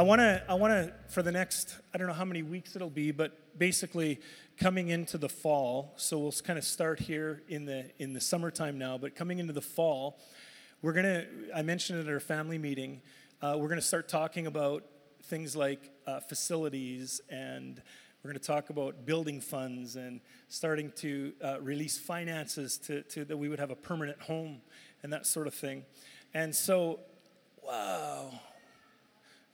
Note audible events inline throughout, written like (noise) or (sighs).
I want to, I want to, for the next, I don't know how many weeks it'll be, but basically coming into the fall. So we'll kind of start here in the in the summertime now, but coming into the fall, we're gonna. I mentioned it at our family meeting. Uh, we're gonna start talking about things like uh, facilities and we're going to talk about building funds and starting to uh, release finances to, to, that we would have a permanent home and that sort of thing. And so, wow.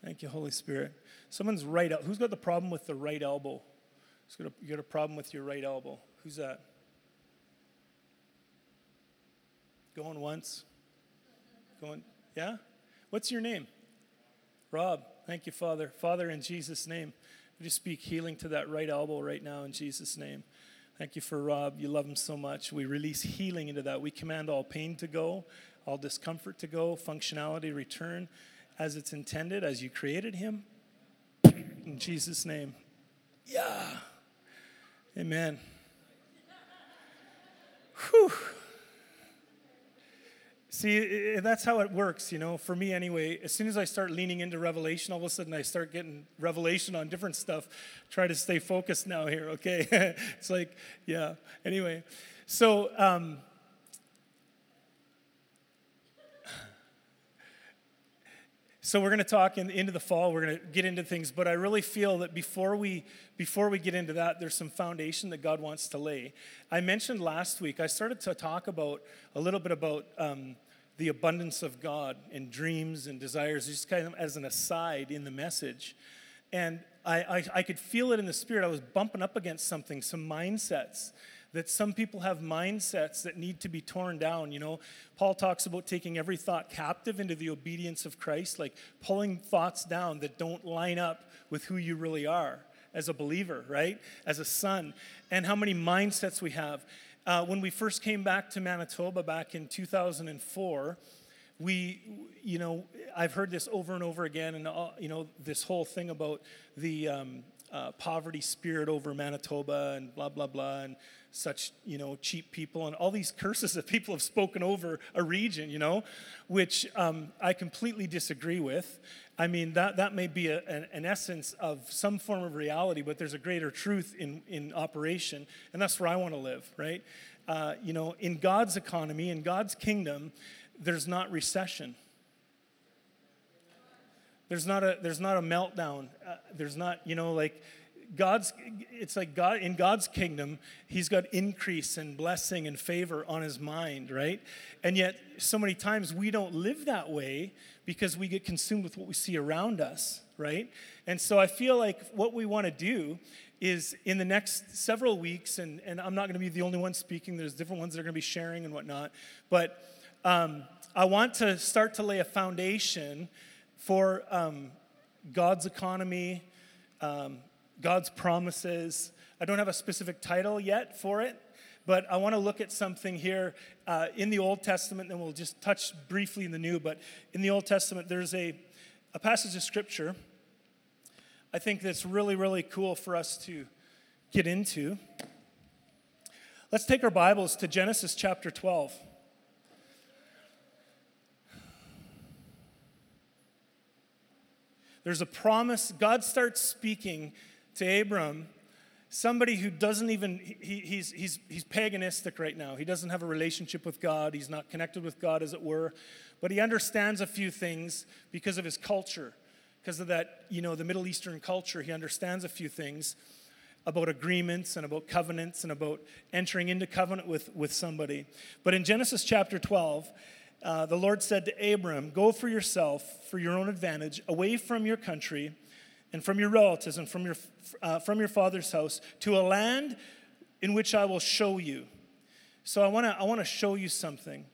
Thank you, Holy Spirit. Someone's right Who's got the problem with the right elbow? Who's got a, you got a problem with your right elbow? Who's that? Going once? Going, yeah? What's your name? Rob. Thank you, Father. Father, in Jesus' name. We just speak healing to that right elbow right now in Jesus' name. Thank you for Rob. You love him so much. We release healing into that. We command all pain to go, all discomfort to go, functionality return as it's intended, as you created him. In Jesus' name. Yeah. Amen. Whew. See, that's how it works, you know, for me anyway. As soon as I start leaning into revelation, all of a sudden I start getting revelation on different stuff. Try to stay focused now here, okay? (laughs) it's like, yeah. Anyway, so um, So we're going to talk in, into the fall. We're going to get into things, but I really feel that before we before we get into that, there's some foundation that God wants to lay. I mentioned last week. I started to talk about a little bit about um, the abundance of God and dreams and desires, just kind of as an aside in the message. And I, I, I could feel it in the spirit. I was bumping up against something, some mindsets that some people have mindsets that need to be torn down. You know, Paul talks about taking every thought captive into the obedience of Christ, like pulling thoughts down that don't line up with who you really are as a believer, right? As a son, and how many mindsets we have. Uh, when we first came back to Manitoba back in 2004, we, you know, I've heard this over and over again, and, uh, you know, this whole thing about the um, uh, poverty spirit over Manitoba and blah, blah, blah, and such, you know, cheap people and all these curses that people have spoken over a region, you know, which um, I completely disagree with. I mean, that, that may be a, an, an, essence of some form of reality, but there's a greater truth in, in operation, and that's where I want to live, right? Uh, you know, in God's economy, in God's kingdom, there's not recession. There's not a, there's not a meltdown. Uh, there's not, you know, like God's, it's like God, in God's kingdom, he's got increase and blessing and favor on his mind, right? And yet, so many times we don't live that way because we get consumed with what we see around us, right? And so I feel like what we want to do is in the next several weeks, and, and I'm not going to be the only one speaking, there's different ones that are going to be sharing and whatnot, but um, I want to start to lay a foundation for um, God's economy. Um, God's promises. I don't have a specific title yet for it, but I want to look at something here uh, in the Old Testament, and we'll just touch briefly in the New. But in the Old Testament, there's a, a passage of Scripture I think that's really, really cool for us to get into. Let's take our Bibles to Genesis chapter 12. There's a promise. God starts speaking to Abram, somebody who doesn't even, he, he's, he's, he's paganistic right now. He doesn't have a relationship with God. He's not connected with God, as it were. But he understands a few things because of his culture, because of that, you know, the Middle Eastern culture. He understands a few things about agreements and about covenants and about entering into covenant with, with somebody. But in Genesis chapter 12, uh, the Lord said to Abram, Go for yourself, for your own advantage, away from your country and from your relatives and from your, uh, from your father's house to a land in which I will show you. So I want to I wanna show you something.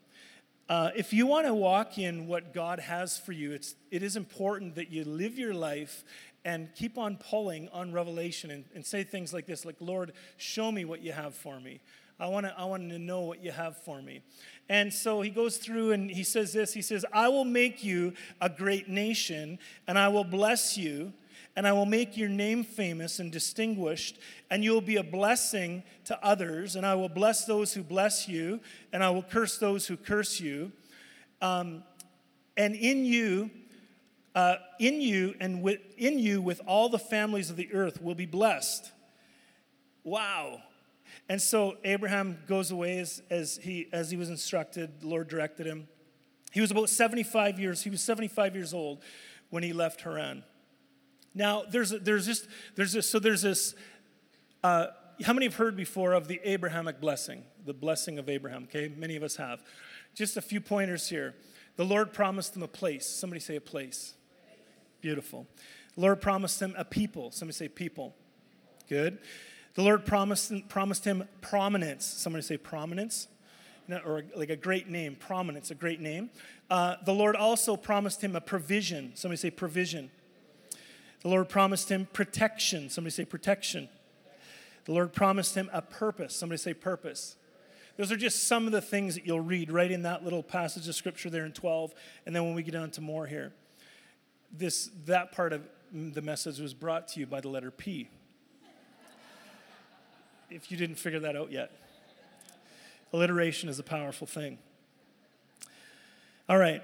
Uh, if you want to walk in what God has for you, it's, it is important that you live your life and keep on pulling on revelation and, and say things like this like, Lord, show me what you have for me. I want to I want to know what you have for me. And so he goes through and he says this. He says, "I will make you a great nation and I will bless you and I will make your name famous and distinguished, and you will be a blessing to others, and I will bless those who bless you, and I will curse those who curse you. Um, and in you, uh, in you and with, in you with all the families of the earth will be blessed. Wow. And so Abraham goes away as, as, he, as he was instructed. The Lord directed him. He was about 75 years, he was 75 years old when he left Haran. Now, there's, there's just, there's this, so there's this, uh, how many have heard before of the Abrahamic blessing, the blessing of Abraham? Okay, many of us have. Just a few pointers here. The Lord promised them a place. Somebody say a place. Beautiful. The Lord promised him a people. Somebody say people. Good. The Lord promised, promised him prominence. Somebody say prominence. Or like a great name. Prominence, a great name. Uh, the Lord also promised him a provision. Somebody say provision. The Lord promised him protection. Somebody say protection. The Lord promised him a purpose. Somebody say purpose. Those are just some of the things that you'll read right in that little passage of scripture there in 12. And then when we get on to more here, this, that part of the message was brought to you by the letter P. if you didn't figure that out yet, alliteration is a powerful thing. All right.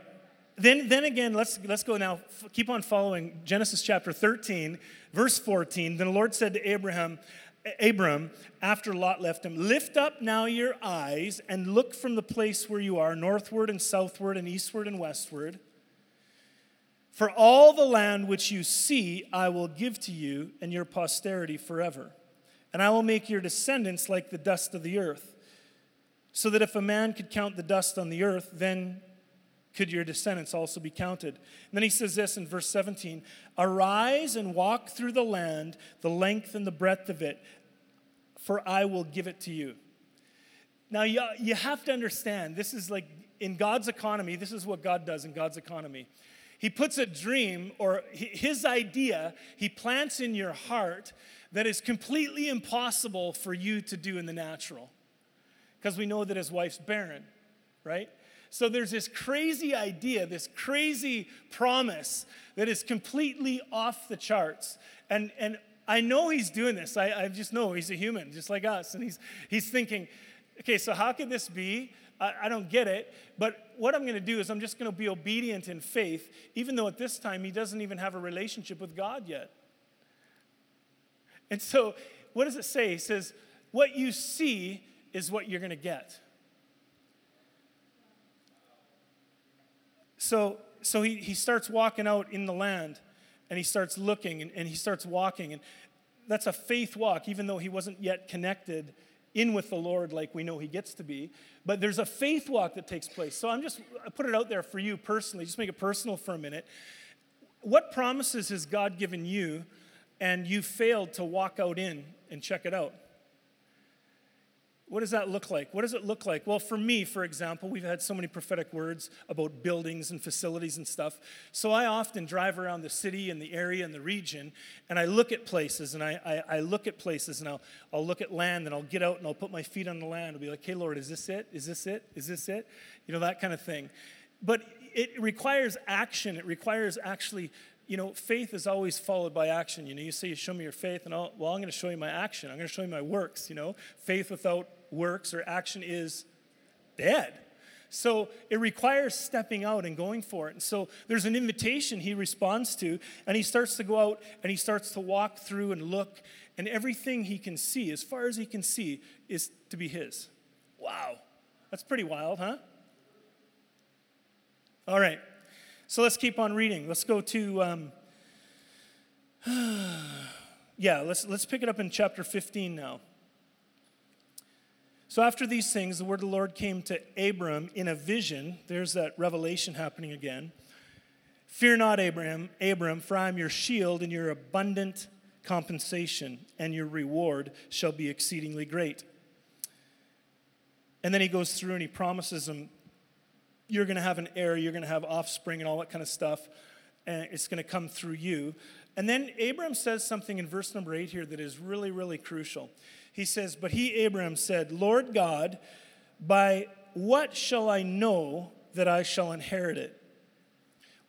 Then, then again, let's, let's go now. Keep on following Genesis chapter 13, verse 14. Then the Lord said to Abraham, Abram, after Lot left him, Lift up now your eyes and look from the place where you are, northward and southward and eastward and westward. For all the land which you see, I will give to you and your posterity forever. And I will make your descendants like the dust of the earth, so that if a man could count the dust on the earth, then could your descendants also be counted? And then he says this in verse 17 Arise and walk through the land, the length and the breadth of it, for I will give it to you. Now, you, you have to understand, this is like in God's economy, this is what God does in God's economy. He puts a dream or his idea, he plants in your heart that is completely impossible for you to do in the natural. Because we know that his wife's barren, right? So there's this crazy idea, this crazy promise that is completely off the charts. And, and I know he's doing this. I, I just know he's a human, just like us. And he's, he's thinking, okay, so how could this be? I, I don't get it. But what I'm going to do is I'm just going to be obedient in faith, even though at this time he doesn't even have a relationship with God yet. And so, what does it say? He says, What you see is what you're going to get. So, so he, he starts walking out in the land and he starts looking and, and he starts walking. And that's a faith walk, even though he wasn't yet connected in with the Lord like we know he gets to be. But there's a faith walk that takes place. So I'm just, I put it out there for you personally, just make it personal for a minute. What promises has God given you and you failed to walk out in and check it out? What does that look like? What does it look like? Well, for me, for example, we've had so many prophetic words about buildings and facilities and stuff. So I often drive around the city and the area and the region, and I look at places, and I, I, I look at places, and I'll, I'll look at land, and I'll get out and I'll put my feet on the land. I'll be like, hey, Lord, is this it? Is this it? Is this it? You know, that kind of thing. But it requires action. It requires actually you know, faith is always followed by action. You know, you say, show me your faith, and I'll, well, I'm going to show you my action. I'm going to show you my works. You know, faith without works or action is dead. So it requires stepping out and going for it. And so there's an invitation he responds to, and he starts to go out and he starts to walk through and look, and everything he can see, as far as he can see, is to be his. Wow. That's pretty wild, huh? All right. So let's keep on reading. Let's go to. Um, (sighs) yeah, let's, let's pick it up in chapter 15 now. So after these things, the word of the Lord came to Abram in a vision. There's that revelation happening again. Fear not, Abram, Abram, for I am your shield and your abundant compensation, and your reward shall be exceedingly great. And then he goes through and he promises him, You're going to have an heir, you're going to have offspring, and all that kind of stuff, and it's going to come through you. And then Abram says something in verse number eight here that is really, really crucial he says, But he, Abraham, said, Lord God, by what shall I know that I shall inherit it?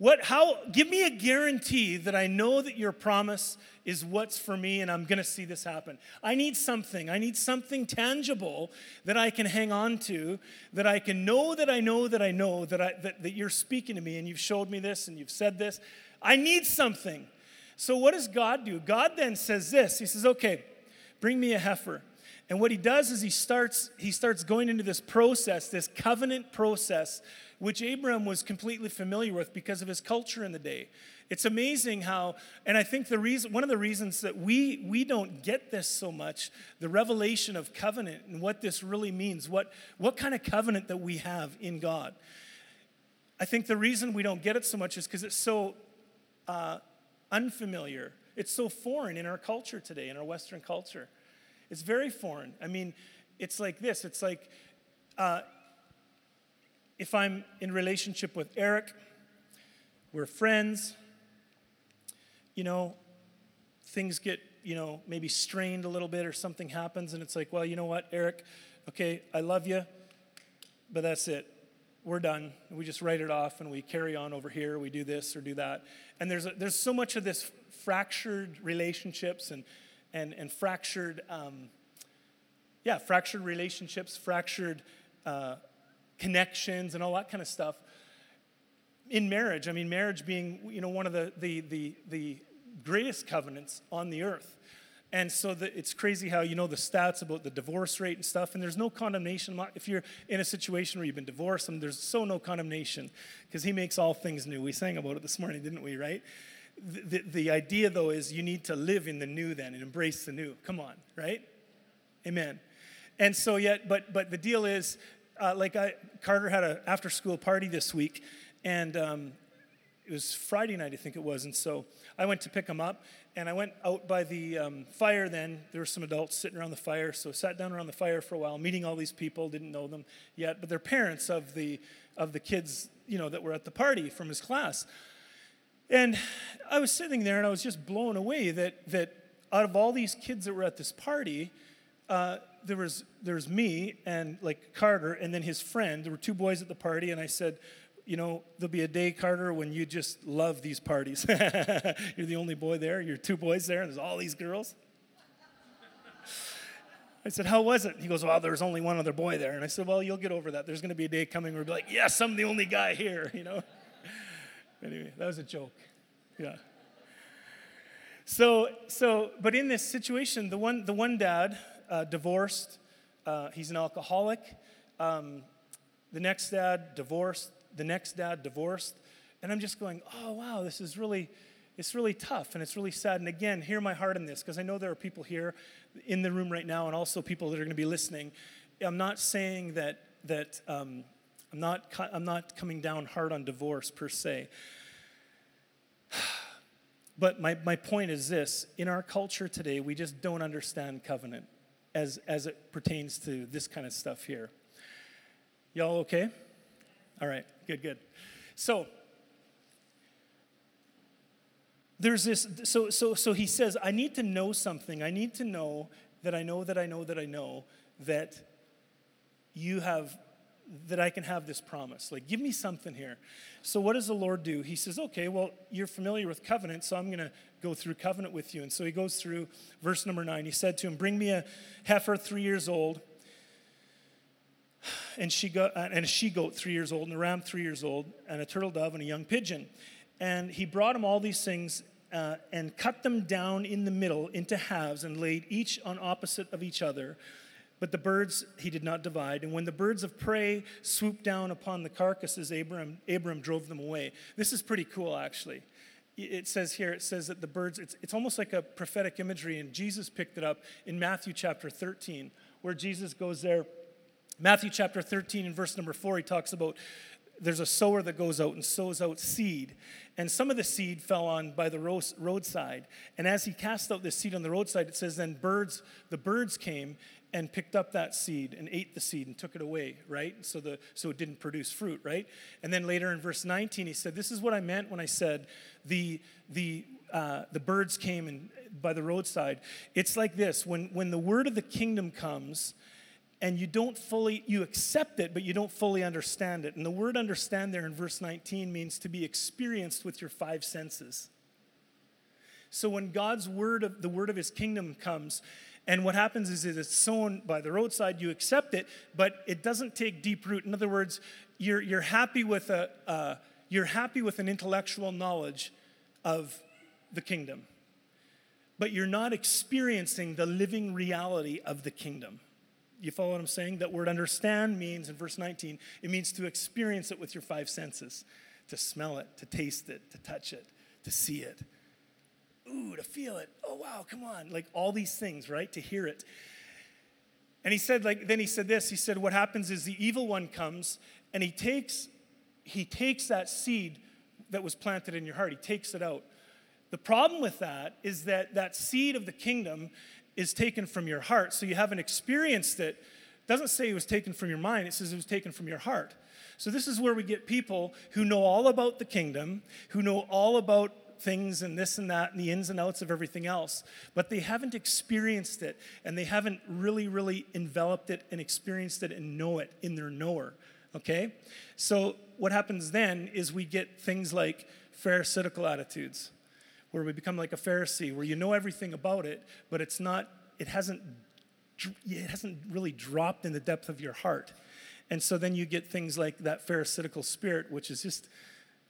What, how, give me a guarantee that I know that your promise is what's for me and I'm going to see this happen. I need something. I need something tangible that I can hang on to, that I can know that I know that I know that, I, that, that you're speaking to me and you've showed me this and you've said this. I need something. So, what does God do? God then says this He says, Okay, bring me a heifer. And what he does is he starts, he starts going into this process, this covenant process, which Abram was completely familiar with because of his culture in the day. It's amazing how, and I think the reason, one of the reasons that we we don't get this so much, the revelation of covenant and what this really means, what what kind of covenant that we have in God. I think the reason we don't get it so much is because it's so uh, unfamiliar. It's so foreign in our culture today, in our Western culture. It's very foreign. I mean, it's like this. It's like uh, if I'm in relationship with Eric, we're friends you know, things get, you know, maybe strained a little bit or something happens and it's like, well, you know what, Eric, okay, I love you, but that's it. We're done. We just write it off and we carry on over here. We do this or do that. And there's, a, there's so much of this fractured relationships and, and, and fractured, um, yeah, fractured relationships, fractured uh, connections, and all that kind of stuff in marriage, I mean, marriage being, you know, one of the, the, the, the greatest covenants on the earth. And so the, it's crazy how you know the stats about the divorce rate and stuff, and there's no condemnation. If you're in a situation where you've been divorced, I and there's so no condemnation because He makes all things new. We sang about it this morning, didn't we, right? The, the, the idea, though, is you need to live in the new then and embrace the new. Come on, right? Amen. And so, yet, but, but the deal is, uh, like I, Carter had an after school party this week, and um, it was Friday night, I think it was. And so I went to pick him up, and I went out by the um, fire then. There were some adults sitting around the fire, so I sat down around the fire for a while, meeting all these people, didn't know them yet, but they're parents of the, of the kids, you know, that were at the party from his class. And I was sitting there and I was just blown away that, that out of all these kids that were at this party, uh, there was there was me and like Carter and then his friend. There were two boys at the party, and I said, you know, there'll be a day, Carter, when you just love these parties. (laughs) You're the only boy there, you're two boys there, and there's all these girls. I said, How was it? He goes, Well, there's only one other boy there. And I said, Well, you'll get over that. There's going to be a day coming where you'll be like, Yes, I'm the only guy here, (laughs) you know? anyway, that was a joke. Yeah. So, so, but in this situation, the one, the one dad, uh, divorced, uh, he's an alcoholic. Um, the next dad, divorced the next dad divorced. And I'm just going, oh, wow, this is really, it's really tough and it's really sad. And again, hear my heart in this because I know there are people here in the room right now and also people that are going to be listening. I'm not saying that, that um, I'm, not, I'm not coming down hard on divorce per se. (sighs) But my, my point is this in our culture today, we just don't understand covenant as, as it pertains to this kind of stuff here. Y'all okay? All right, good, good. So there's this so so so he says, I need to know something. I need to know that I know that I know that I know that you have that I can have this promise. Like, give me something here. So, what does the Lord do? He says, Okay, well, you're familiar with covenant, so I'm going to go through covenant with you. And so he goes through verse number nine. He said to him, Bring me a heifer three years old and, she got, uh, and a she goat three years old, and a ram three years old, and a turtle dove, and a young pigeon. And he brought him all these things uh, and cut them down in the middle into halves and laid each on opposite of each other. But the birds he did not divide. And when the birds of prey swooped down upon the carcasses, Abram, Abram drove them away. This is pretty cool, actually. It says here, it says that the birds, it's, it's almost like a prophetic imagery, and Jesus picked it up in Matthew chapter 13, where Jesus goes there Matthew chapter 13 and verse number 4, he talks about there's a sower that goes out and sows out seed. And some of the seed fell on by the roadside. And as he cast out this seed on the roadside, it says then birds, the birds came and picked up that seed and ate the seed and took it away, right? So the so it didn't produce fruit, right? And then later in verse 19, he said, "This is what I meant when I said the the uh, the birds came and by the roadside. It's like this: when when the word of the kingdom comes." and you don't fully you accept it but you don't fully understand it and the word understand there in verse 19 means to be experienced with your five senses so when god's word of the word of his kingdom comes and what happens is it's sown by the roadside you accept it but it doesn't take deep root in other words you're, you're happy with a uh, you're happy with an intellectual knowledge of the kingdom, but you're not experiencing the living reality of the kingdom. You follow what I'm saying? That word understand means, in verse 19, it means to experience it with your five senses to smell it, to taste it, to touch it, to see it. Ooh, to feel it. Oh, wow, come on. Like all these things, right? To hear it. And he said, like, then he said this. He said, what happens is the evil one comes and he takes, he takes that seed that was planted in your heart, he takes it out. The problem with that is that that seed of the kingdom is taken from your heart, so you haven't experienced it. it doesn't say it was taken from your mind, it says it was taken from your heart. So, this is where we get people who know all about the kingdom, who know all about things and this and that and the ins and outs of everything else, but they haven't experienced it and they haven't really, really enveloped it and experienced it and know it in their knower. Okay? So, what happens then is we get things like Pharisaical attitudes where we become like a Pharisee, where you know everything about it, but it's not, it hasn't, it hasn't really dropped in the depth of your heart. And so then you get things like that Pharisaical spirit, which is just,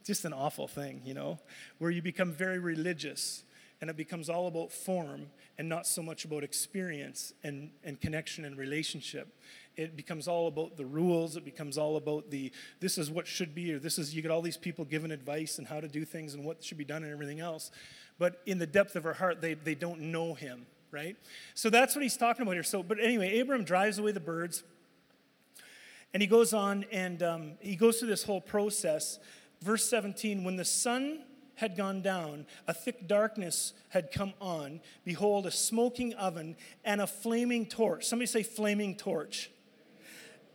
just an awful thing, you know, where you become very religious and it becomes all about form and not so much about experience and, and connection and relationship. It becomes all about the rules. It becomes all about the this is what should be or this is you get all these people giving advice and how to do things and what should be done and everything else. But in the depth of our heart they, they don't know him right? So that's what he's talking about here. So but anyway abram drives away the birds and he goes on and um, he goes through this whole process verse 17 when the sun had gone down, a thick darkness had come on. Behold, a smoking oven and a flaming torch. Somebody say, flaming torch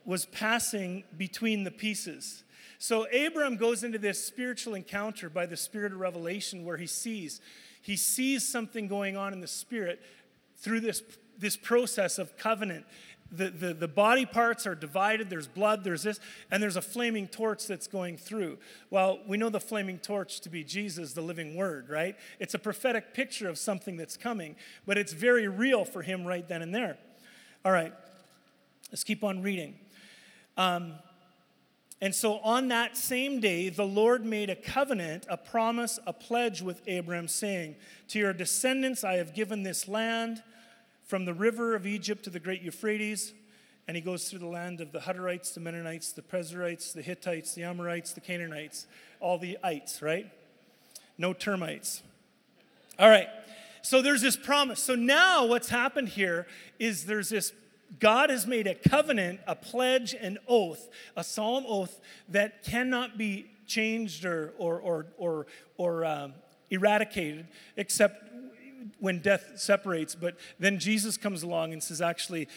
was passing between the pieces. So Abram goes into this spiritual encounter by the spirit of revelation where he sees he sees something going on in the spirit through this this process of covenant. The, the, the body parts are divided, there's blood, there's this, and there's a flaming torch that's going through. Well, we know the flaming torch to be Jesus, the living word, right? It's a prophetic picture of something that's coming, but it's very real for him right then and there. All right, let's keep on reading. Um, and so on that same day, the Lord made a covenant, a promise, a pledge with Abram, saying, To your descendants I have given this land from the river of Egypt to the great Euphrates. And he goes through the land of the Hutterites, the Mennonites, the Perizzites, the Hittites, the Amorites, the Canaanites, all the ites, right? No termites. All right. So there's this promise. So now what's happened here is there's this God has made a covenant, a pledge, an oath, a solemn oath that cannot be changed or, or, or, or, or um, eradicated except when death separates. But then Jesus comes along and says, actually,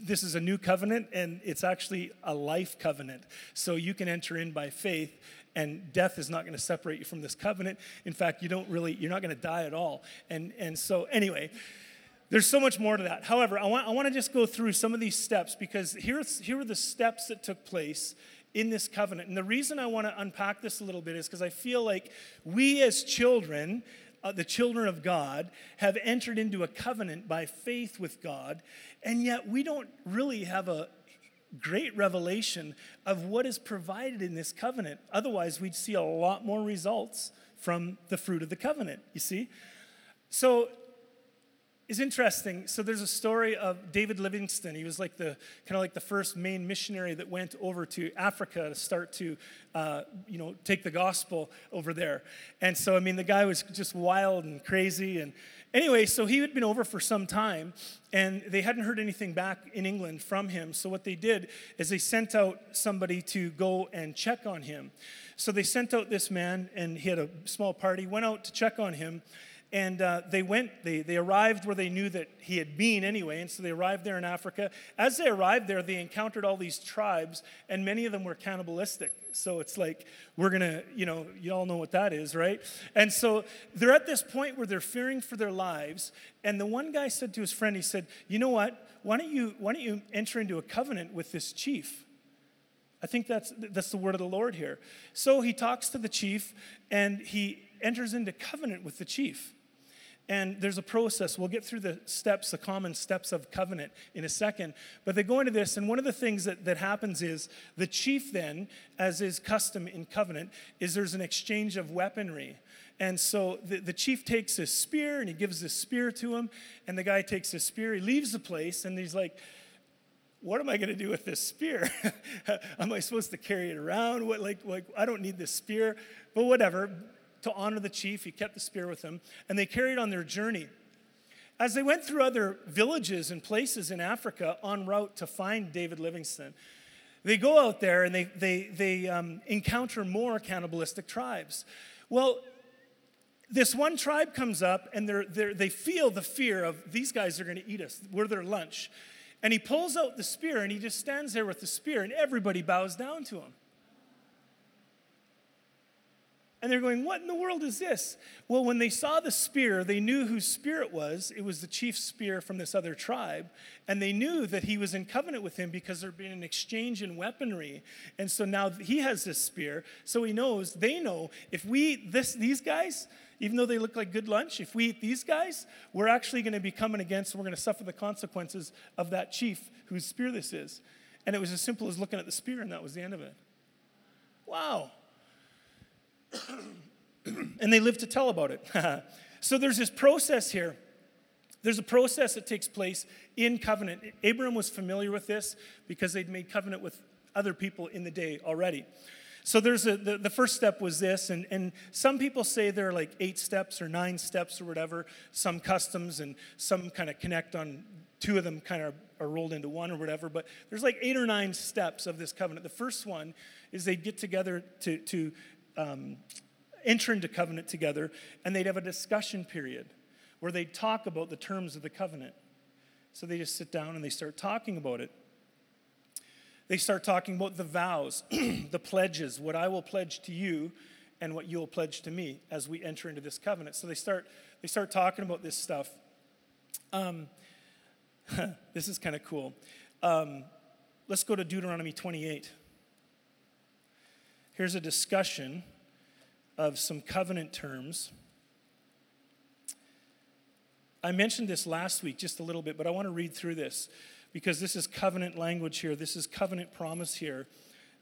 this is a new covenant and it's actually a life covenant. So you can enter in by faith and death is not going to separate you from this covenant. In fact, you don't really, you're not going to die at all. And, and so, anyway, there's so much more to that. However, I want, I want to just go through some of these steps because here's, here are the steps that took place in this covenant. And the reason I want to unpack this a little bit is because I feel like we as children, uh, the children of God, have entered into a covenant by faith with God, and yet we don't really have a great revelation of what is provided in this covenant. Otherwise, we'd see a lot more results from the fruit of the covenant, you see? So is interesting. So there's a story of David Livingstone. He was like the kind of like the first main missionary that went over to Africa to start to, uh, you know, take the gospel over there. And so I mean, the guy was just wild and crazy. And anyway, so he had been over for some time, and they hadn't heard anything back in England from him. So what they did is they sent out somebody to go and check on him. So they sent out this man, and he had a small party. Went out to check on him and uh, they went, they, they arrived where they knew that he had been anyway. And so they arrived there in Africa. As they arrived there, they encountered all these tribes, and many of them were cannibalistic. So it's like, we're to, you know, you all know what that is, right? And so they're at this point where they're fearing for their lives. And the one guy said to his friend, he said, You know what? Why don't you, why don't you enter into a covenant with this chief? I think that's, that's the word of the Lord here. So he talks to the chief and he enters into covenant with the chief. And there's a process. We'll get through the steps, the common steps of covenant in a second. But they go into this, and one of the things that, that happens is the chief, then, as is custom in covenant, is there's an exchange of weaponry. And so the, the chief takes his spear and he gives this spear to him. And the guy takes his spear, he leaves the place, and he's like, what am I going to do with this spear? (laughs) am I supposed to carry it around? What, like, like, I don't need this spear. But whatever. To honor the chief, he kept the spear with him, and they carried on their journey. As they went through other villages and places in Africa en route to find David Livingstone, they go out there and they, they, they um, encounter more cannibalistic tribes. Well, this one tribe comes up and they're, they're, they feel the fear of these guys are going to eat us. We're their lunch. And he pulls out the spear and he just stands there with the spear, and everybody bows down to him. And they're going, What in the world is this? Well, when they saw the spear, they knew whose spear it was. It was the chief's spear from this other tribe. And they knew that he was in covenant with him because there'd been an exchange in weaponry. And so now he has this spear. So he knows, they know, if we eat this, these guys, even though they look like good lunch, if we eat these guys, we're actually going to be coming against, we're going to suffer the consequences of that chief whose spear this is. And it was as simple as looking at the spear, and that was the end of it. Wow. (clears throat) and they live to tell about it. (laughs) so there's this process here. There's a process that takes place in covenant. Abraham was familiar with this because they'd made covenant with other people in the day already. So there's a, the, the first step was this, and, and some people say there are like eight steps or nine steps or whatever, some customs and some kind of connect on two of them kind of are rolled into one or whatever, but there's like eight or nine steps of this covenant. The first one is they get together to, to um, enter into covenant together, and they'd have a discussion period where they'd talk about the terms of the covenant. So they just sit down and they start talking about it. They start talking about the vows, (clears throat) the pledges, what I will pledge to you and what you'll pledge to me as we enter into this covenant. So they start, they start talking about this stuff. Um, (laughs) this is kind of cool. Um, let's go to Deuteronomy 28. Here's a discussion of some covenant terms. I mentioned this last week just a little bit, but I want to read through this because this is covenant language here. This is covenant promise here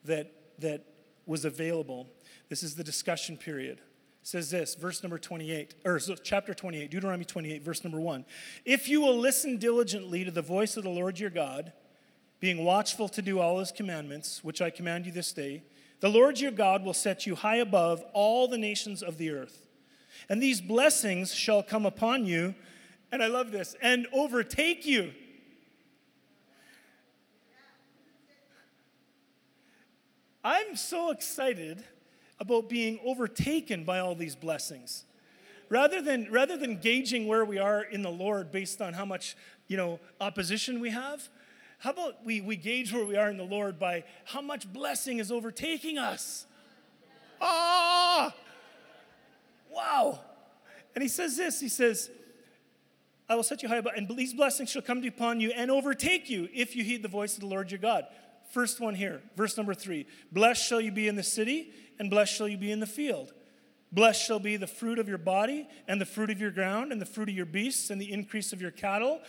that, that was available. This is the discussion period. It says this, verse number 28, or chapter 28, Deuteronomy 28, verse number 1. If you will listen diligently to the voice of the Lord your God, being watchful to do all his commandments, which I command you this day, the Lord your God will set you high above all the nations of the earth. And these blessings shall come upon you, and I love this, and overtake you. I'm so excited about being overtaken by all these blessings. Rather than, rather than gauging where we are in the Lord based on how much you know, opposition we have, how about we, we gauge where we are in the Lord by how much blessing is overtaking us? Ah! Wow. And he says this He says, I will set you high above, and these blessings shall come upon you and overtake you if you heed the voice of the Lord your God. First one here, verse number three Blessed shall you be in the city, and blessed shall you be in the field. Blessed shall be the fruit of your body, and the fruit of your ground, and the fruit of your beasts, and the increase of your cattle,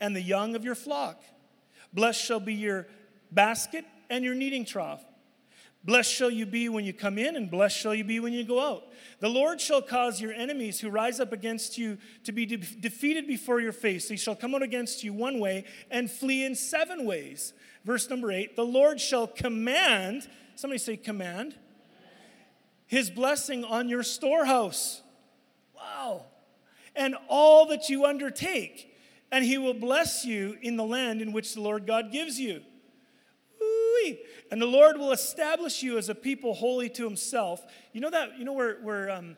and the young of your flock. Blessed shall be your basket and your kneading trough. Blessed shall you be when you come in, and blessed shall you be when you go out. The Lord shall cause your enemies who rise up against you to be de- defeated before your face. They shall come out against you one way and flee in seven ways. Verse number eight The Lord shall command, somebody say, command, his blessing on your storehouse. Wow. And all that you undertake and he will bless you in the land in which the Lord God gives you. And the Lord will establish you as a people holy to himself. You know that, you know where, where um,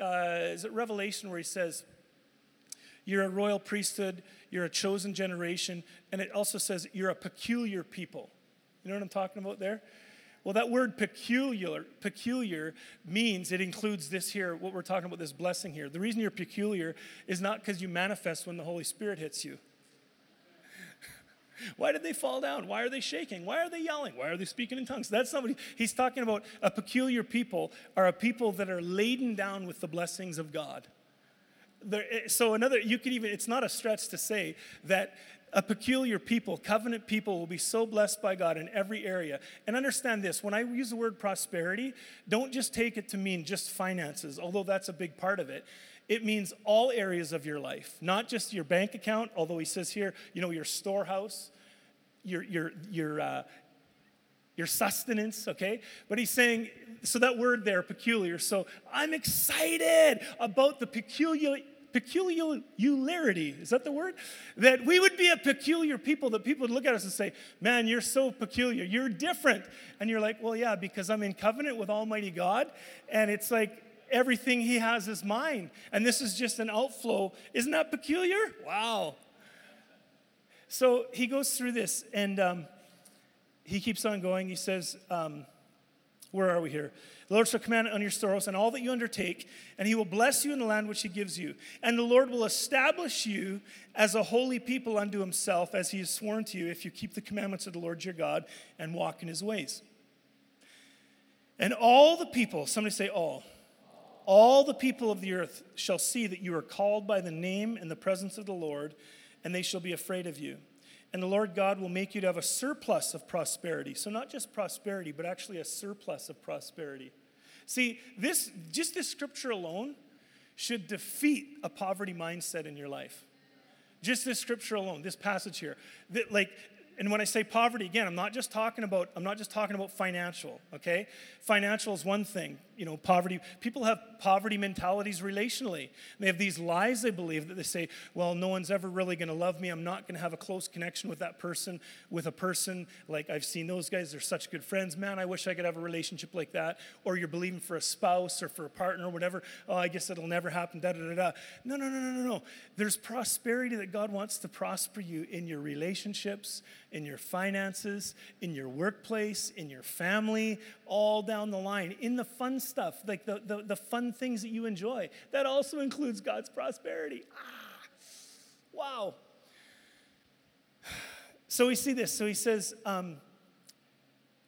uh, is it Revelation where he says, you're a royal priesthood, you're a chosen generation, and it also says you're a peculiar people. You know what I'm talking about there? Well, that word peculiar, peculiar means it includes this here, what we're talking about, this blessing here. The reason you're peculiar is not because you manifest when the Holy Spirit hits you. (laughs) Why did they fall down? Why are they shaking? Why are they yelling? Why are they speaking in tongues? That's somebody, he's talking about a peculiar people are a people that are laden down with the blessings of God. There, eh, so another, you could even, it's not a stretch to say that a peculiar people, covenant people, will be so blessed by God in every area. And understand this when I use the word prosperity, don't just take it to mean just finances, although that's a big part of it. It means all areas of your life, not just your bank account, although he says here, you know, your storehouse, your, your, your, uh, your sustenance, okay? But he's saying, so that word there, peculiar. So I'm excited about the peculiar peculiarity, is that the word? That we would be a peculiar people, that people would look at us and say, Man, you're so peculiar, you're different. And you're like, Well, yeah, because I'm in covenant with Almighty God, and it's like everything He has is mine. And this is just an outflow. Isn't that peculiar? Wow. So he goes through this, and um, he keeps on going. He says, um, Where are we here? The Lord shall command on your storehouse and all that you undertake, and he will bless you in the land which he gives you. And the Lord will establish you as a holy people unto himself, as he has sworn to you, if you keep the commandments of the Lord your God and walk in his ways. And all the people, somebody say all, all the people of the earth shall see that you are called by the name in the presence of the Lord, and they shall be afraid of you. And the Lord God will make you to have a surplus of prosperity. So, not just prosperity, but actually a surplus of prosperity. See, this, just this scripture alone should defeat a poverty mindset in your life. Just this scripture alone, this passage here. That, like, and when I say poverty, again, I'm not just talking about I'm not just talking about financial, okay? Financial is one thing. You know, poverty, people have poverty mentalities relationally. They have these lies they believe that they say, well, no one's ever really going to love me. I'm not going to have a close connection with that person, with a person. Like I've seen those guys, they're such good friends. Man, I wish I could have a relationship like that. Or you're believing for a spouse or for a partner or whatever. Oh, I guess it'll never happen. Da da da da. No, no, no, no, no, no. There's prosperity that God wants to prosper you in your relationships in your finances, in your workplace, in your family, all down the line, in the fun stuff, like the, the, the fun things that you enjoy. That also includes God's prosperity. Ah, wow. So we see this. So he says, um,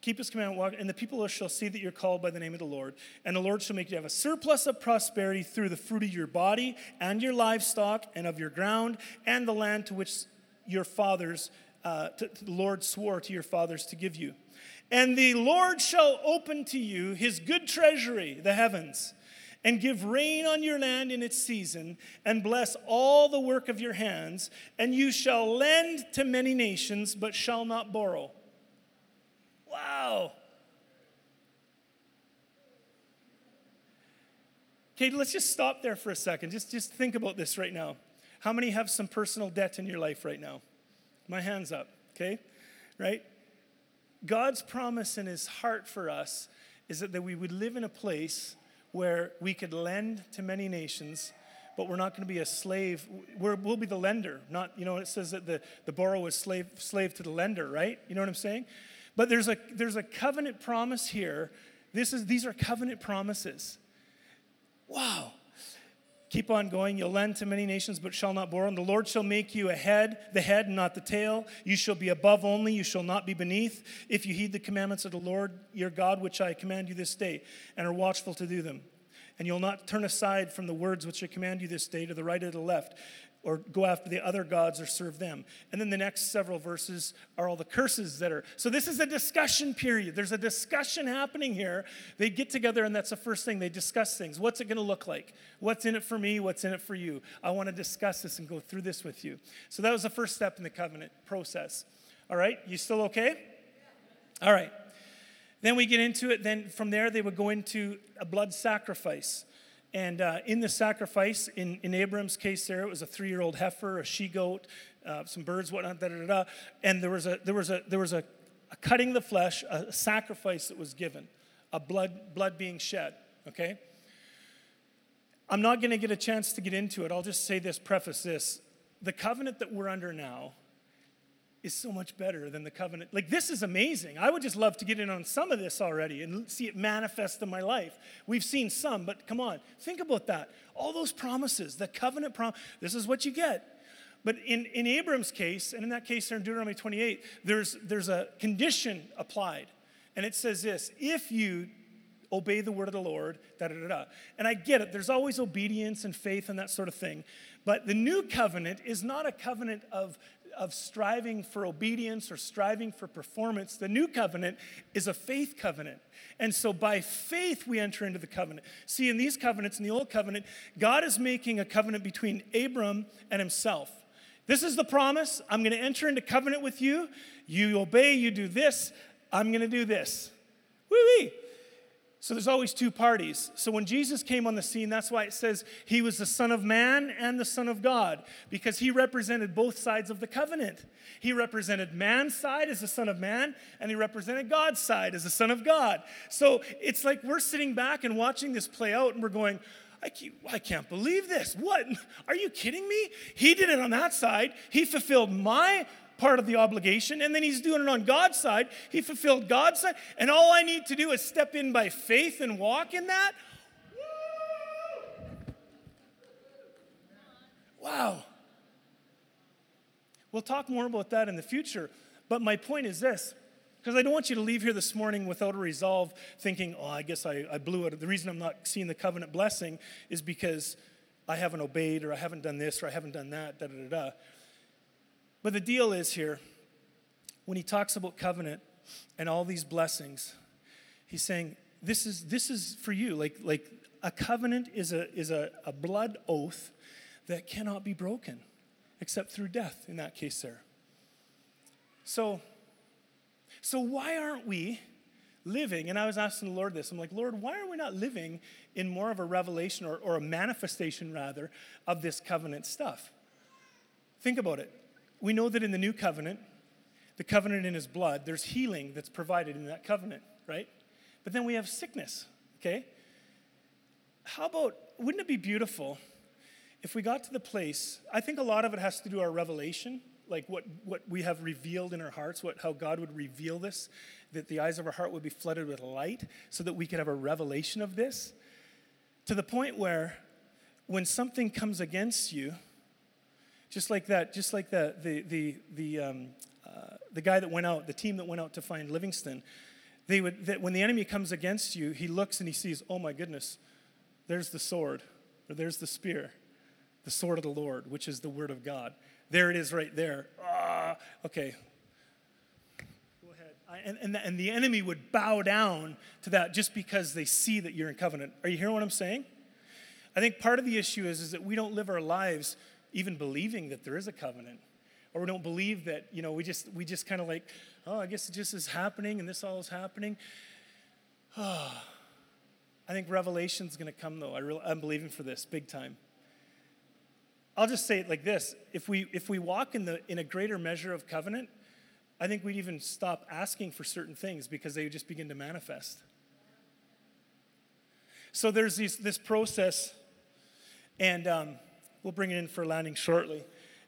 Keep his commandment, walk, and the people shall see that you're called by the name of the Lord. And the Lord shall make you have a surplus of prosperity through the fruit of your body and your livestock and of your ground and the land to which your fathers uh, to, to the Lord swore to your fathers to give you. And the Lord shall open to you his good treasury, the heavens, and give rain on your land in its season, and bless all the work of your hands. And you shall lend to many nations, but shall not borrow. Wow. Okay, let's just stop there for a second. Just, just think about this right now. How many have some personal debt in your life right now? My hand's up, okay? Right? God's promise in his heart for us is that, that we would live in a place where we could lend to many nations, but we're not going to be a slave. we will be the lender, not, you know, it says that the, the borrower is slave, slave to the lender, right? You know what I'm saying? But there's a, there's a covenant promise here. This is, these are covenant promises. Wow. Keep on going. You'll lend to many nations, but shall not borrow. And the Lord shall make you a head, the head, not the tail. You shall be above only, you shall not be beneath, if you heed the commandments of the Lord your God, which I command you this day, and are watchful to do them. And you'll not turn aside from the words which I command you this day to the right or the left, or go after the other gods or serve them. And then the next several verses are all the curses that are. So this is a discussion period. There's a discussion happening here. They get together, and that's the first thing. They discuss things. What's it going to look like? What's in it for me? What's in it for you? I want to discuss this and go through this with you. So that was the first step in the covenant process. All right? You still okay? All right. Then we get into it. Then from there, they would go into a blood sacrifice. And uh, in the sacrifice, in, in Abram's case, there it was a three-year-old heifer, a she-goat, uh, some birds, whatnot, da, da, da. And there was a there was a there was a, a cutting the flesh, a sacrifice that was given, a blood blood being shed. Okay. I'm not going to get a chance to get into it. I'll just say this, preface this: the covenant that we're under now is so much better than the covenant. Like, this is amazing. I would just love to get in on some of this already and see it manifest in my life. We've seen some, but come on, think about that. All those promises, the covenant promise, this is what you get. But in, in Abram's case, and in that case there in Deuteronomy 28, there's, there's a condition applied. And it says this if you obey the word of the Lord, da da da da. And I get it, there's always obedience and faith and that sort of thing. But the new covenant is not a covenant of of striving for obedience or striving for performance. The new covenant is a faith covenant. And so by faith, we enter into the covenant. See, in these covenants, in the old covenant, God is making a covenant between Abram and himself. This is the promise. I'm going to enter into covenant with you. You obey, you do this. I'm going to do this. Wee wee. So there's always two parties. So when Jesus came on the scene, that's why it says he was the Son of Man and the Son of God, because he represented both sides of the covenant. He represented man's side as the Son of Man, and he represented God's side as the Son of God. So it's like we're sitting back and watching this play out, and we're going, I can't, I can't believe this. What? Are you kidding me? He did it on that side. He fulfilled my part of the obligation, and then he's doing it on God's side. He fulfilled God's side, and all I need to do is step in by faith and walk in that. Wow. We'll talk more about that in the future, but my point is this. Because I don't want you to leave here this morning without a resolve thinking, oh, I guess I, I blew it. The reason I'm not seeing the covenant blessing is because I haven't obeyed or I haven't done this or I haven't done that, da da da da. But the deal is here, when he talks about covenant and all these blessings, he's saying, this is, this is for you. Like, like a covenant is, a, is a, a blood oath that cannot be broken except through death, in that case, there. So, so why aren't we living? And I was asking the Lord this. I'm like, Lord, why are we not living in more of a revelation or, or a manifestation, rather, of this covenant stuff? Think about it we know that in the new covenant, the covenant in his blood, there's healing that's provided in that covenant, right? But then we have sickness, okay? How about, wouldn't it be beautiful if we got to the place, I think a lot of it has to do our revelation, like what, what we have revealed in our hearts, what, how God would reveal this, that the eyes of our heart would be flooded with light so that we could have a revelation of this, to the point where when something comes against you, just like that, just like the, the, the, the, um, uh, the guy that went out, the team that went out to find Livingstone, they would, that when the enemy comes against you, he looks and he sees, oh my goodness, there's the sword, or there's the spear, the sword of the Lord, which is the word of God. There it is right there. Ah, okay. Go ahead. I, and, and, the, and the enemy would bow down to that just because they see that you're in covenant. Are you hearing what I'm saying? I think part of the issue is, is that we don't live our lives even believing that there is a covenant or we don't believe that you know we just we just kind of like oh i guess it just is happening and this all is happening. Oh, (sighs) i think revelation's going to come though. I really, i'm believing for this big time. I'll just say it like this. If we if we walk in the in a greater measure of covenant i think we'd even stop asking for certain things because they would just begin to manifest. So there's these, this process and um, We'll bring it in for landing shortly.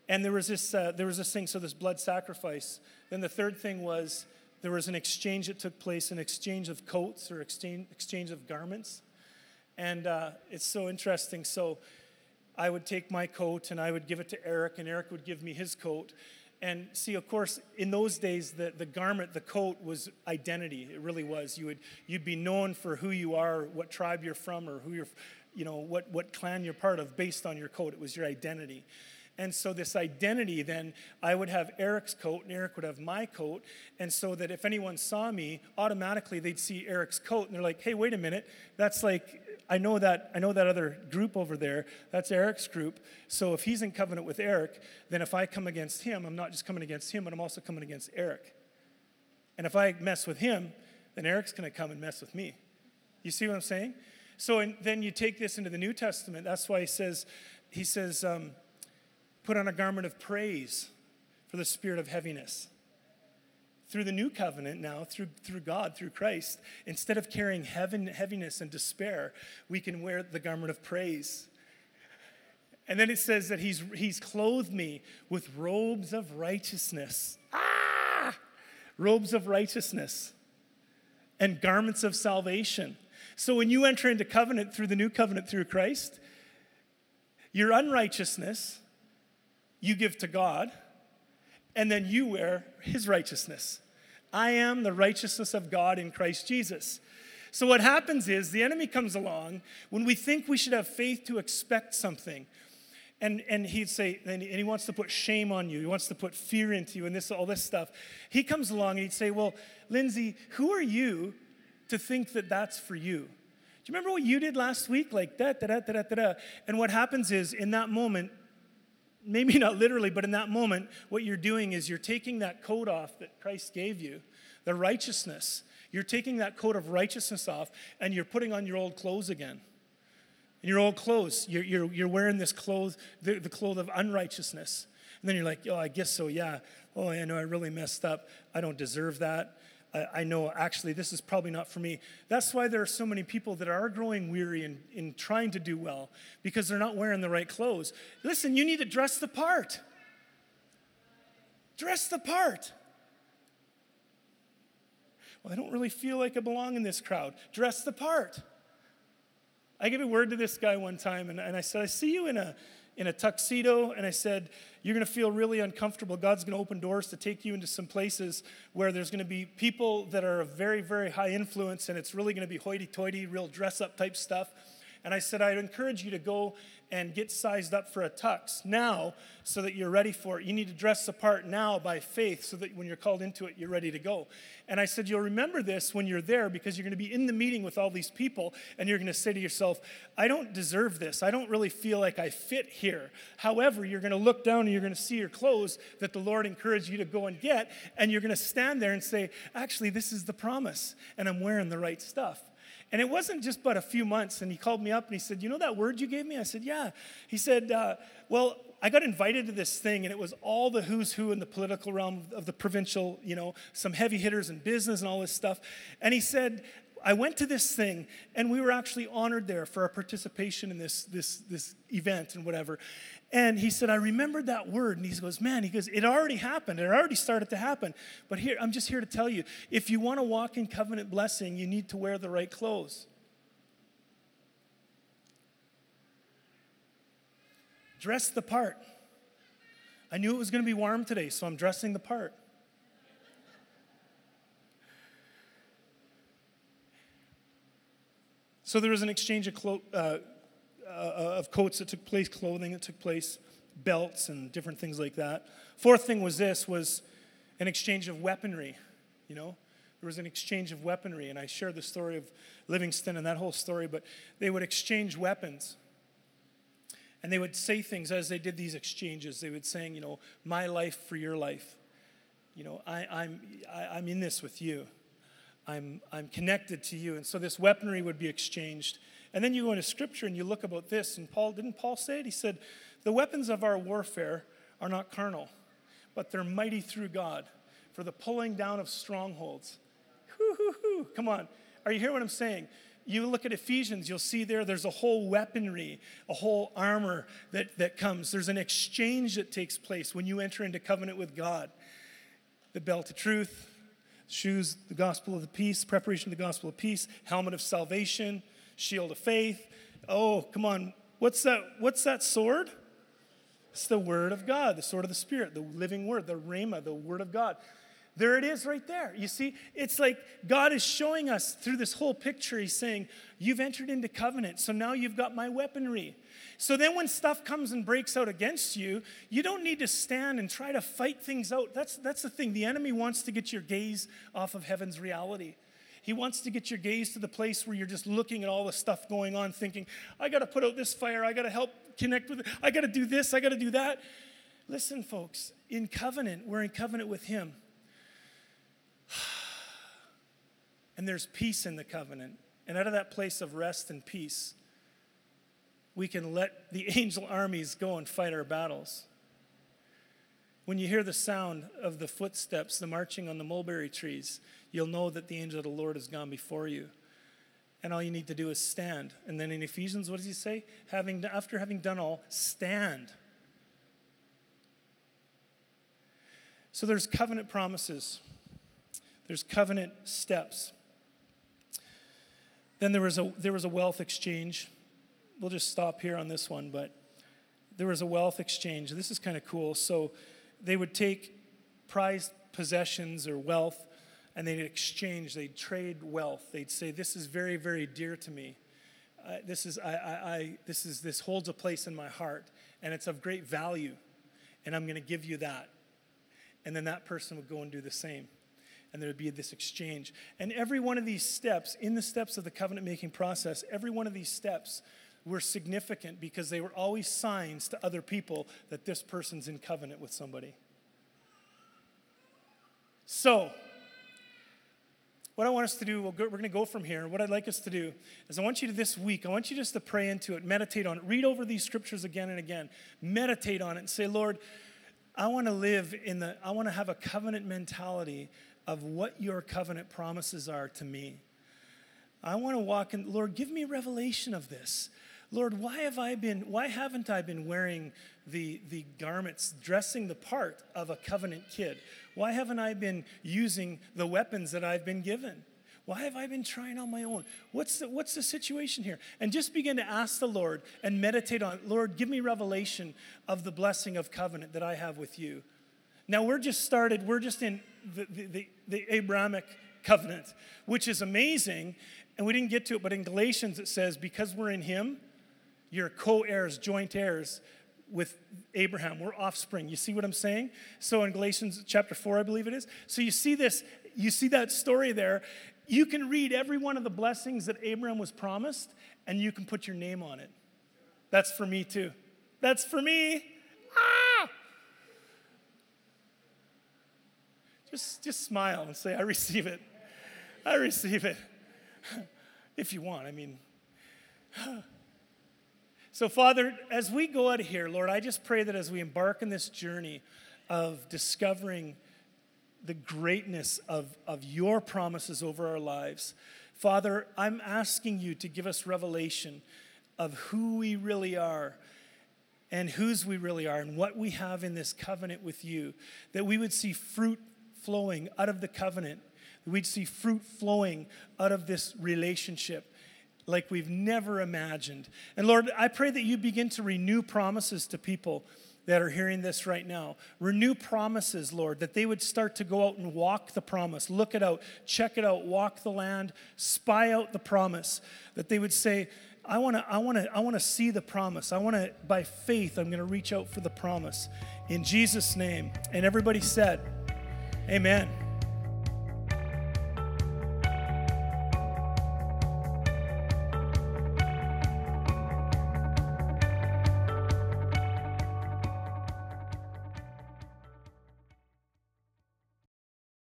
And there was this, uh, there was this thing, so this blood sacrifice. Then the third thing was there was an exchange that took place, an exchange of coats or exchange, exchange of garments. And uh, it's so interesting. So I would take my coat and I would give it to Eric, and Eric would give me his coat. And see, of course, in those days, the, the garment, the coat was identity. It really was. You would, you'd be known for who you are, what tribe you're from, or who you're, you know, what, what clan you're part of based on your coat. It was your identity. And so, this identity, then I would have Eric's coat and Eric would have my coat. And so that if anyone saw me, automatically they'd see Eric's coat and they're like, hey, wait a minute. That's like, I know that, I know that other group over there. That's Eric's group. So, if he's in covenant with Eric, then if I come against him, I'm not just coming against him, but I'm also coming against Eric. And if I mess with him, then Eric's going to come and mess with me. You see what I'm saying? So in, then you take this into the New Testament. That's why he says, he says, um, put on a garment of praise for the spirit of heaviness. Through the new covenant now, through, through God, through Christ, instead of carrying heaven, heaviness and despair, we can wear the garment of praise. And then it says that he's, he's clothed me with robes of righteousness. Ah! Robes of righteousness and garments of salvation. So when you enter into covenant through the new covenant through Christ, your unrighteousness you give to God, and then you wear his righteousness. I am the righteousness of God in Christ Jesus. So what happens is the enemy comes along when we think we should have faith to expect something. and, and he'd say, and he wants to put shame on you. He wants to put fear into you and this, all this stuff. He comes along and he'd say, Well, Lindsay, who are you to think that that's for you? Do you remember what you did last week? Like that, da, da, da, da, da. da. And what happens is, in that moment, maybe not literally, but in that moment, what you're doing is you're taking that coat off that Christ gave you, the righteousness. You're taking that coat of righteousness off and you're putting on your old clothes again. In your old clothes, you're, you're, you're wearing this clothes, the, the clothes of unrighteousness. And then you're like, oh, I guess so, yeah. Oh, I know I really messed up. I don't deserve that. I, I know actually this is probably not for me. That's why there are so many people that are growing weary in, in trying to do well because they're not wearing the right clothes. Listen, you need to dress the part. Dress the part. Well, I don't really feel like I belong in this crowd. Dress the part. I gave a word to this guy one time, and, and I said, I see you in a, in a tuxedo, and I said, You're going to feel really uncomfortable. God's going to open doors to take you into some places where there's going to be people that are of very, very high influence, and it's really going to be hoity toity, real dress up type stuff. And I said, I'd encourage you to go and get sized up for a tux now so that you're ready for it. You need to dress the part now by faith so that when you're called into it, you're ready to go. And I said, You'll remember this when you're there because you're going to be in the meeting with all these people and you're going to say to yourself, I don't deserve this. I don't really feel like I fit here. However, you're going to look down and you're going to see your clothes that the Lord encouraged you to go and get. And you're going to stand there and say, Actually, this is the promise, and I'm wearing the right stuff. And it wasn't just but a few months. And he called me up and he said, You know that word you gave me? I said, Yeah. He said, uh, Well, I got invited to this thing, and it was all the who's who in the political realm of the provincial, you know, some heavy hitters in business and all this stuff. And he said, I went to this thing, and we were actually honored there for our participation in this, this, this event and whatever. And he said, I remembered that word. And he goes, Man, he goes, it already happened. It already started to happen. But here, I'm just here to tell you if you want to walk in covenant blessing, you need to wear the right clothes. Dress the part. I knew it was going to be warm today, so I'm dressing the part. So there was an exchange of, clo- uh, uh, of coats that took place, clothing that took place, belts and different things like that. Fourth thing was this was an exchange of weaponry, you know. There was an exchange of weaponry, and I shared the story of Livingstone and that whole story, but they would exchange weapons. And they would say things as they did these exchanges. They would saying, you know, my life for your life. You know, I, I'm, I, I'm in this with you. I'm, I'm connected to you. And so this weaponry would be exchanged. And then you go into scripture and you look about this. And Paul, didn't Paul say it? He said, The weapons of our warfare are not carnal, but they're mighty through God for the pulling down of strongholds. Hoo, hoo, hoo. Come on. Are you hearing what I'm saying? You look at Ephesians, you'll see there, there's a whole weaponry, a whole armor that, that comes. There's an exchange that takes place when you enter into covenant with God. The belt of truth, shoes, the gospel of the peace, preparation of the gospel of peace, helmet of salvation, shield of faith. Oh, come on. What's that? What's that sword? It's the word of God, the sword of the spirit, the living word, the rhema, the word of God. There it is right there. You see, it's like God is showing us through this whole picture. He's saying, You've entered into covenant, so now you've got my weaponry. So then when stuff comes and breaks out against you, you don't need to stand and try to fight things out. That's, that's the thing. The enemy wants to get your gaze off of heaven's reality. He wants to get your gaze to the place where you're just looking at all the stuff going on, thinking, I got to put out this fire, I got to help connect with it, I got to do this, I got to do that. Listen, folks, in covenant, we're in covenant with Him. (sighs) And there's peace in the covenant. And out of that place of rest and peace, we can let the (laughs) angel armies go and fight our battles. When you hear the sound of the footsteps, the marching on the mulberry trees, you'll know that the angel of the Lord has gone before you. And all you need to do is stand. And then in Ephesians, what does he say? Having, after having done all, stand. So there's covenant promises, there's covenant steps. Then there was a, there was a wealth exchange we'll just stop here on this one, but there was a wealth exchange. This is kind of cool. So they would take prized possessions or wealth and they'd exchange, they'd trade wealth. They'd say, This is very, very dear to me. uh, this is I, I, I this is this holds a place in my heart, and it's of great value, and I'm going to give you that, and then that person would go and do the same and there would be this exchange. And every one of these steps, in the steps of the covenant making process, every one of these steps were significant because they were always signs to other people that this person's in covenant with somebody. So, what I want us to do, we're going to go from here. What I'd like us to do is I want you to this week, I want you just to pray into it, meditate on it, read over these scriptures again and again, meditate on it, and say, Lord, I want to live in the, I want to have a covenant mentality of what your covenant promises are to me. I want to walk in, Lord, give me revelation of this. Lord, why have I been, why haven't I been wearing the, the garments, dressing the part of a covenant kid? Why haven't I been using the weapons that I've been given? Why have I been trying on my own? What's the, what's the situation here? And just begin to ask the Lord and meditate on, Lord, give me revelation of the blessing of covenant that I have with you. Now we're just started, we're just in the, the, the, the Abrahamic covenant, which is amazing. And we didn't get to it, but in Galatians it says, because we're in him, you're co heirs, joint heirs with Abraham. We're offspring. You see what I'm saying? So in Galatians chapter 4, I believe it is. So you see this, you see that story there. You can read every one of the blessings that Abraham was promised, and you can put your name on it. That's for me too. That's for me. Ah! Just, just smile and say, I receive it. I receive it. (laughs) if you want, I mean. So, Father, as we go out of here, Lord, I just pray that as we embark on this journey of discovering the greatness of, of your promises over our lives, Father, I'm asking you to give us revelation of who we really are and whose we really are and what we have in this covenant with you, that we would see fruit flowing out of the covenant. that We'd see fruit flowing out of this relationship like we've never imagined. And Lord, I pray that you begin to renew promises to people that are hearing this right now. Renew promises, Lord, that they would start to go out and walk the promise, look it out, check it out, walk the land, spy out the promise. That they would say, I want to I want to I want to see the promise. I want to by faith I'm going to reach out for the promise in Jesus name. And everybody said, Amen.